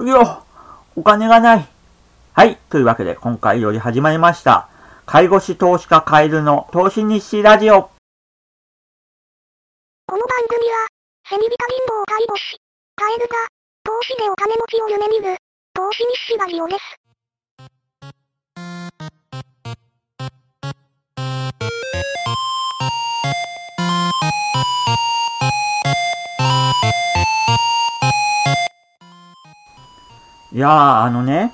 不要お金がない。はい。というわけで、今回より始まりました。介護士投資家カエルの投資日誌ラジオ。この番組は、セミビタ貧乏介護士、カエルが、投資でお金持ちを夢見る、投資日誌ラジオです。やー、あのね、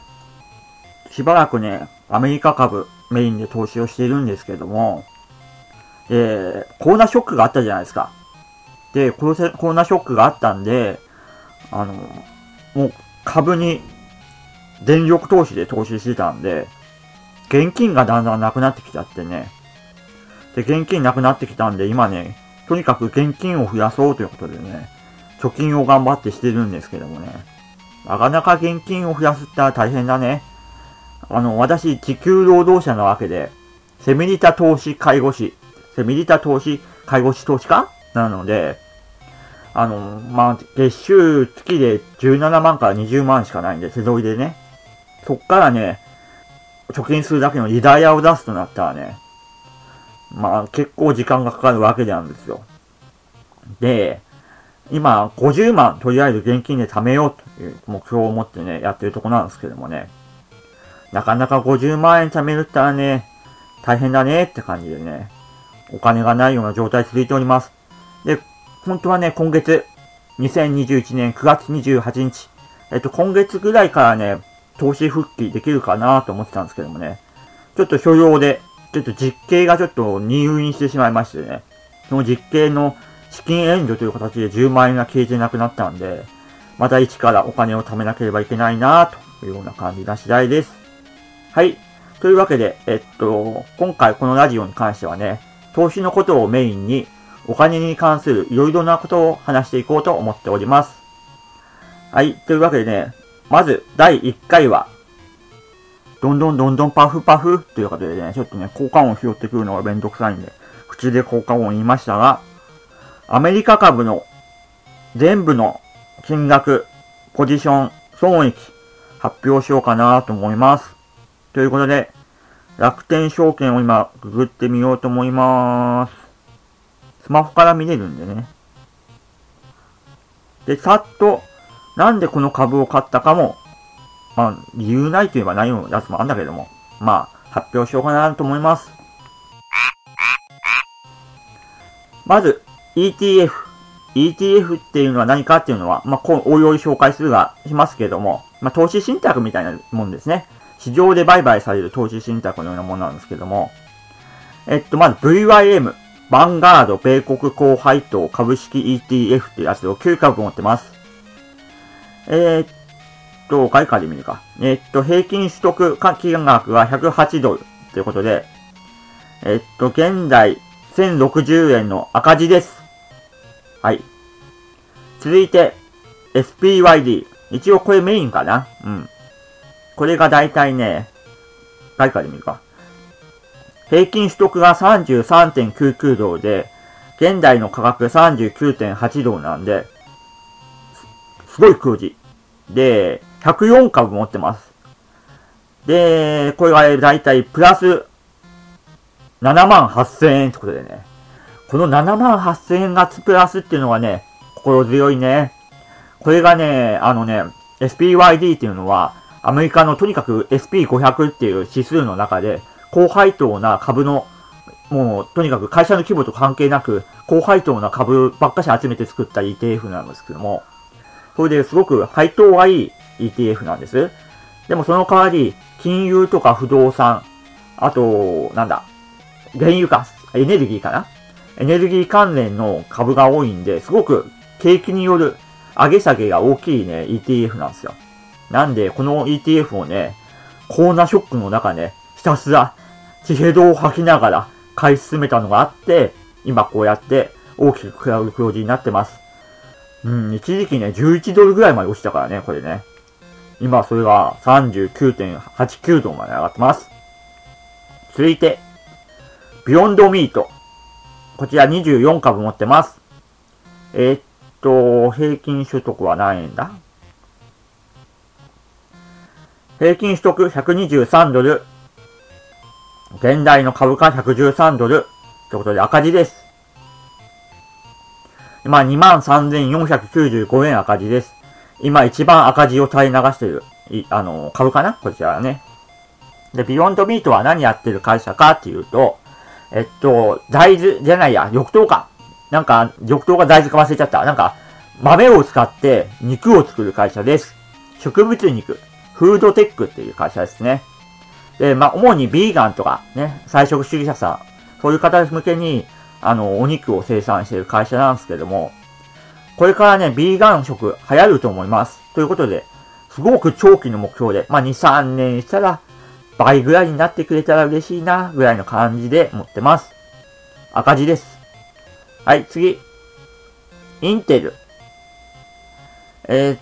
しばらくね、アメリカ株メインで投資をしているんですけども、えー、コロナーショックがあったじゃないですか。で、コロナーショックがあったんで、あの、もう株に電力投資で投資してたんで、現金がだんだんなくなってきちゃってね。で、現金なくなってきたんで、今ね、とにかく現金を増やそうということでね、貯金を頑張ってしてるんですけどもね。なかなか現金を増やすってのは大変だね。あの、私、地球労働者なわけで、セミリタ投資介護士、セミリタ投資介護士投資家？なので、あの、まあ、月収月で17万から20万しかないんで、手取りでね。そっからね、貯金するだけのリダイヤを出すとなったらね、まあ、結構時間がかかるわけなんですよ。で、今、50万とりあえず現金で貯めようという目標を持ってね、やってるとこなんですけどもね。なかなか50万円貯めるったらね、大変だねって感じでね、お金がないような状態続いております。で、本当はね、今月、2021年9月28日、えっと、今月ぐらいからね、投資復帰できるかなと思ってたんですけどもね、ちょっと所要で、ちょっと実刑がちょっと入院してしまいましてね、その実刑の資金援助という形で10万円が消えてなくなったんで、また一からお金を貯めなければいけないなというような感じな次第です。はい。というわけで、えっと、今回このラジオに関してはね、投資のことをメインに、お金に関するいろいろなことを話していこうと思っております。はい。というわけでね、まず、第1回は、どんどんどんどんパフパフということでね、ちょっとね、効果音を拾ってくるのがめんどくさいんで、口で効果音を言いましたが、アメリカ株の全部の金額、ポジション、損益、発表しようかなと思います。ということで、楽天証券を今、ググってみようと思います。スマホから見れるんでね。で、さっと、なんでこの株を買ったかも、まあ、理由ないと言えばないようなやつもあんだけども、まあ、発表しようかなと思います。まず、ETF。ETF っていうのは何かっていうのは、まあ、こう、おいおい紹介するが、しますけれども、まあ、投資信託みたいなもんですね。市場で売買される投資信託のようなものなんですけども、えっと、まず VYM、バンガード米国高配当株式 ETF っていうやつを9株持ってます。えー、っと、外貨で見るか。えー、っと、平均取得金額が108ドルということで、えー、っと、現在1060円の赤字です。はい。続いて、SPYD。一応これメインかな？うん。これがだいたいね、外貨で見るか。平均取得が33.99ドルで、現在の価格39.8ドルなんで、すごい黒字。で、104株持ってます。で、これがだいたいプラス7万8000円ってことでね。この7万8000円がプラスっていうのがね、心強いね。これがね、あのね、SPYD っていうのは、アメリカのとにかく SP500 っていう指数の中で、高配当な株の、もう、とにかく会社の規模と関係なく、高配当な株ばっかし集めて作った ETF なんですけども、それですごく配当がいい ETF なんです。でもその代わり、金融とか不動産、あと、なんだ、原油か、エネルギーかなエネルギー関連の株が多いんで、すごく景気による上げ下げが大きいね、ETF なんですよ。なんで、この ETF をね、コーナーショックの中ね、ひたすら、地平道を吐きながら買い進めたのがあって、今こうやって大きくクラウド黒字になってます。うん、一時期ね、11ドルぐらいまで落ちたからね、これね。今それが39.89ドルまで上がってます。続いて、ビヨンドミート。こちら24株持ってます。えー、っと、平均所得は何円だ？平均取得123ドル。現代の株価113ドル。ということで赤字です。今23,495円赤字です。今一番赤字を垂れ流している、いあの、株かな？こちらはね。で、ビヨンドミートは何やってる会社かっていうと、えっと、大豆じゃないや、緑豆か。なんか、緑豆が大豆か忘れちゃった。なんか、豆を使って肉を作る会社です。植物肉、フードテックっていう会社ですね。で、まあ、主にビーガンとかね、菜食主義者さん、そういう方向けに、あの、お肉を生産している会社なんですけども、これからね、ビーガン食流行ると思います。ということで、すごく長期の目標で、まあ、2、3年したら、倍ぐらいになってくれたら嬉しいな、ぐらいの感じで持ってます。赤字です。はい、次。インテル。えー、っ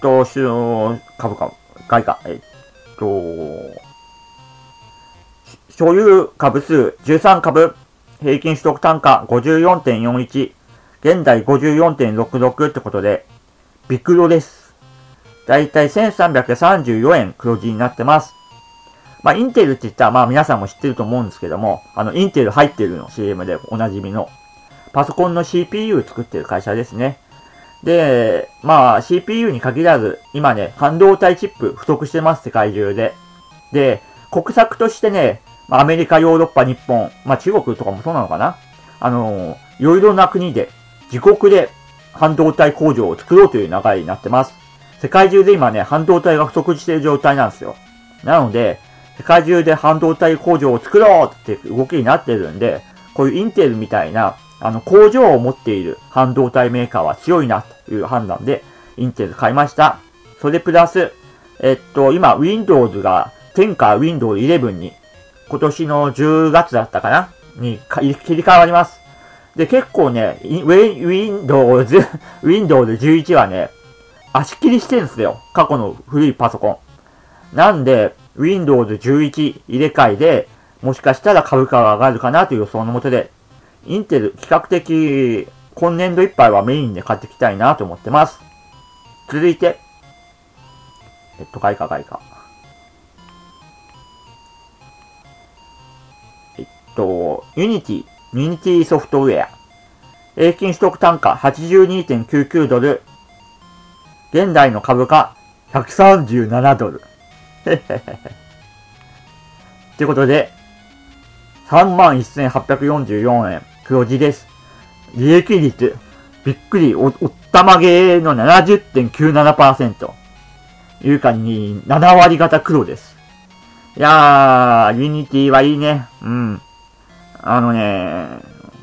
と、株価、外貨、え、っと、所有株数13株、平均取得単価54.41、現在54.66ってことで、ビクロです。だいたい1334円黒字になってます。まあ、インテルって言ったら、まあ皆さんも知ってると思うんですけども、あの、インテル入ってるの CM でおなじみの、パソコンの CPU 作ってる会社ですね。で、まあ CPU に限らず、今ね、半導体チップ不足してます、世界中で。で、国策としてね、アメリカ、ヨーロッパ、日本、まあ中国とかもそうなのかなあの、いろいろな国で、自国で半導体工場を作ろうという流れになってます。世界中で今ね、半導体が不足している状態なんですよ。なので、世界中で半導体工場を作ろうって動きになってるんで、こういうインテルみたいな、あの、工場を持っている半導体メーカーは強いなという判断で、インテル買いました。それプラス、えっと、今、Windows が10か Windows 11に今年の10月だったかな？に切り替わります。で、結構ね、Windows、Windows 11はね、足切りしてるんですよ。過去の古いパソコン。なんで、Windows 11入れ替えで、もしかしたら株価が上がるかなという予想のもとで、インテル比較的今年度いっぱいはメインで買っていきたいなと思ってます。続いて、えっと、外貨外貨。えっと、ユニティ、ユニティソフトウェア。平均取得単価82.99ドル。現在の株価137ドル。ということで、31,844円黒字です。利益率、びっくり、お、おったまげの70.97%。いうかに、7割方黒です。いやー、ユニティはいいね。うん。あのね、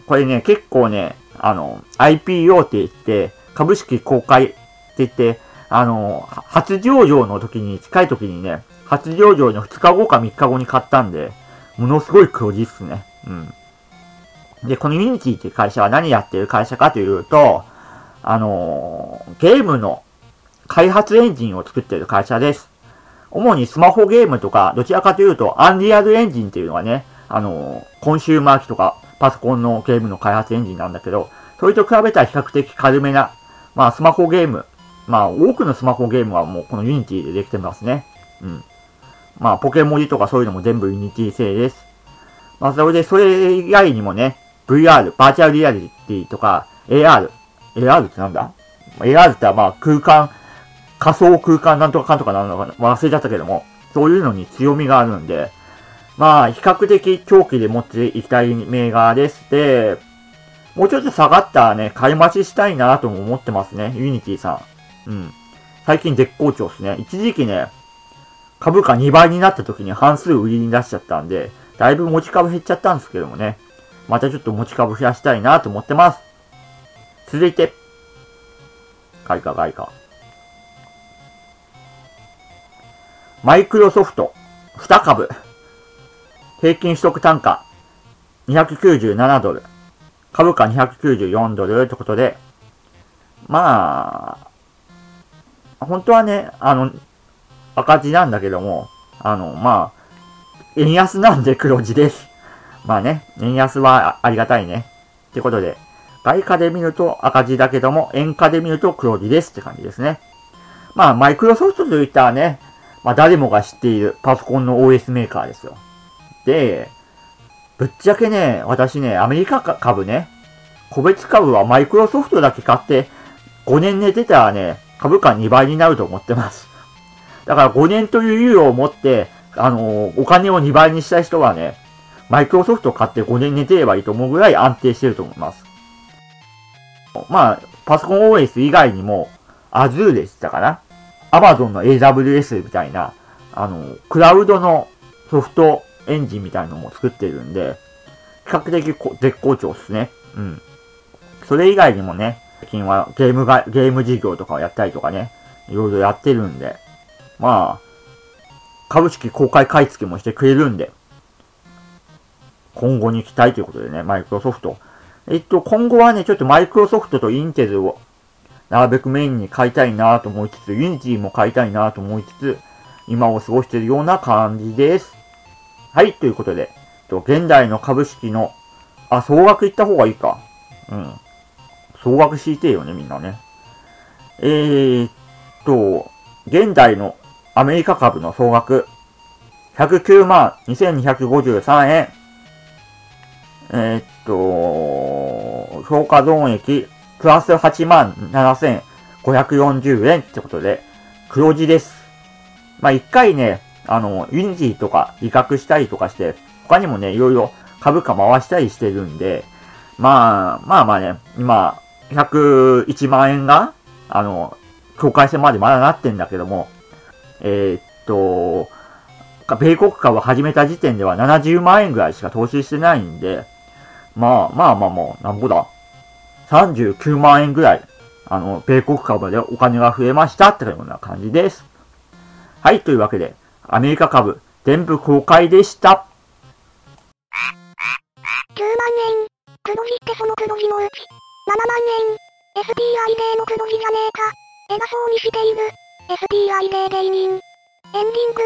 これね、結構ね、あの、IPO って言って、株式公開って言って、あの、初上場の時に、近い時にね、初上場の2日後か3日後に買ったんで、ものすごい黒字っすね。うん。で、このユニティっていう会社は何やってる会社かというと、あのゲームの開発エンジンを作ってる会社です。主にスマホゲームとか、どちらかというと、アンリアルエンジンっていうのがね、あの、コンシューマー機とか、パソコンのゲームの開発エンジンなんだけど、それと比べたら比較的軽めな、まあ、スマホゲーム。まあ、多くのスマホゲームはもうこのユニティでできてますね。うん。まあ、ポケモンとかそういうのも全部ユニティ製です。まあ、それで、それ以外にもね、VR、バーチャルリアリティとか、AR。AR ってなんだ ?AR ってまあ、空間、仮想空間なんとかかんとかなのか忘れちゃったけども、そういうのに強みがあるんで、まあ、比較的長期で持っていきたい銘柄です。で、もうちょっと下がったらね、買い増ししたいなとも思ってますね。ユニティさん。うん。最近絶好調ですね。一時期ね、株価2倍になった時に半数売りに出しちゃったんで、だいぶ持ち株減っちゃったんですけどもね。またちょっと持ち株増やしたいなと思ってます。続いて、外貨外貨。マイクロソフト、2株。平均取得単価297ドル。株価294ドルってことで、まあ、本当はね、あの、赤字なんだけども、あの、まあ、円安なんで黒字です。まあね、円安はありがたいね。ってことで、外貨で見ると赤字だけども、円価で見ると黒字ですって感じですね。まあ、マイクロソフトといったらね、まあ誰もが知っているパソコンの OS メーカーですよ。で、ぶっちゃけね、私ね、アメリカ株ね、個別株はマイクロソフトだけ買って、5年寝てたらね、株価2倍になると思ってます。だから5年という猶予を持って、あの、お金を2倍にしたい人はね、マイクロソフト買って5年寝てればいいと思うぐらい安定してると思います。まあ、パソコン OS 以外にも、Azure でしたかな ?Amazon の AWS みたいな、あの、クラウドのソフトエンジンみたいなのも作ってるんで、比較的絶好調ですね。うん。それ以外にもね、最近はゲームが、ゲーム事業とかをやったりとかね、いろいろやってるんで、まあ、株式公開買い付けもしてくれるんで、今後に期待ということでね、マイクロソフト。えっと、今後はね、ちょっとマイクロソフトとインテルを、なるべくメインに買いたいなと思いつつ、ユニティも買いたいなと思いつつ、今を過ごしているような感じです。はい、ということで、と現在の株式の、あ、総額いった方がいいか。うん。総額知りたいよね、みんなね。えー、っと、現在のアメリカ株の総額、109万2253円。えー、っと、評価損益、プラス8万7540円ってことで、黒字です。まあ、一回ね、あの、ユニティとか利確したりとかして、他にもね、いろいろ株買い増したりしてるんで、まあ、まあまあね、今、101万円が、あの、境界線までまだなってんだけども、えー、っと、米国株を始めた時点では70万円ぐらいしか投資してないんで、まあまあまあもう、なんぼだ。39万円ぐらい、あの、米国株でお金が増えましたってような感じです。はい、というわけで、アメリカ株、全部公開でした。10万円。黒字ってその黒字のうち。7万円。SPI 税の黒字じゃねえか。偉そうにしている。SPI 税芸人。エンディング。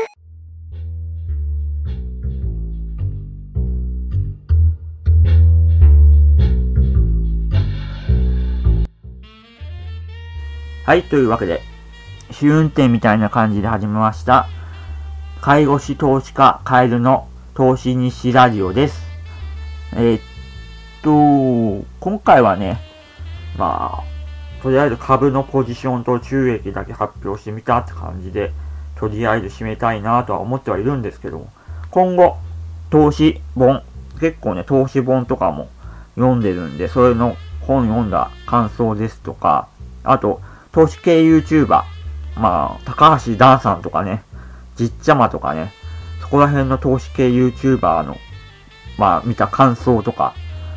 はい、というわけで、試運転みたいな感じで始めました。介護士投資家カエルの投資日誌ラジオです。えー、っと、今回はね、まあ、とりあえず株のポジションと収益だけ発表してみたって感じで、とりあえず締めたいなとは思ってはいるんですけども、今後、投資本、結構ね、投資本とかも読んでるんで、それの本読んだ感想ですとか、あと、投資系 YouTuber、まあ、高橋ダンさんとかね、じっちゃまとかね、そこら辺の投資系 YouTuber の、まあ見た感想とか、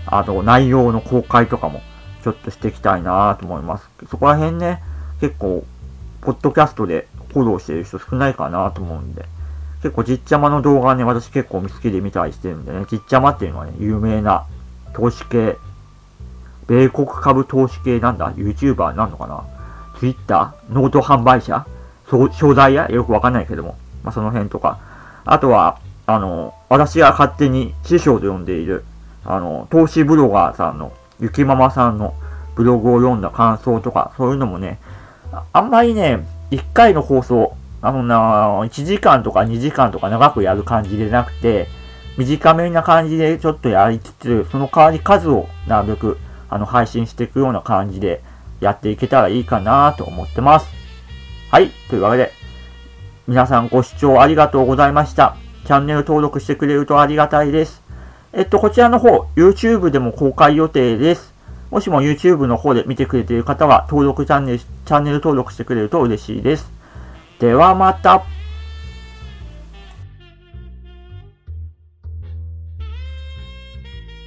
あと内容の公開とかもちょっとしていきたいなと思います。そこら辺ね、結構、ポッドキャストでフォローしてる人少ないかなと思うんで、結構じっちゃまの動画ね、私結構好きで見たりしてるんでね、じっちゃまっていうのはね、有名な投資系、米国株投資系なんだ、YouTuber なんのかな ?Twitter? ノート販売者？商材やよくわかんないけども。まあ、その辺とか。あとは、あの、私が勝手に師匠と呼んでいる、あの、投資ブロガーさんの、ゆきママさんのブログを読んだ感想とか、そういうのもね、あんまりね、1回の放送、あのな、1時間とか2時間とか長くやる感じでなくて、短めな感じでちょっとやりつつ、その代わり数をなるべく、あの、配信していくような感じでやっていけたらいいかなと思ってます。はい、というわけで、皆さんご視聴ありがとうございました。チャンネル登録してくれるとありがたいです。えっと、こちらの方、YouTube でも公開予定です。もしも YouTube の方で見てくれている方は、登録チャンネル、チャンネル登録してくれると嬉しいです。ではまた。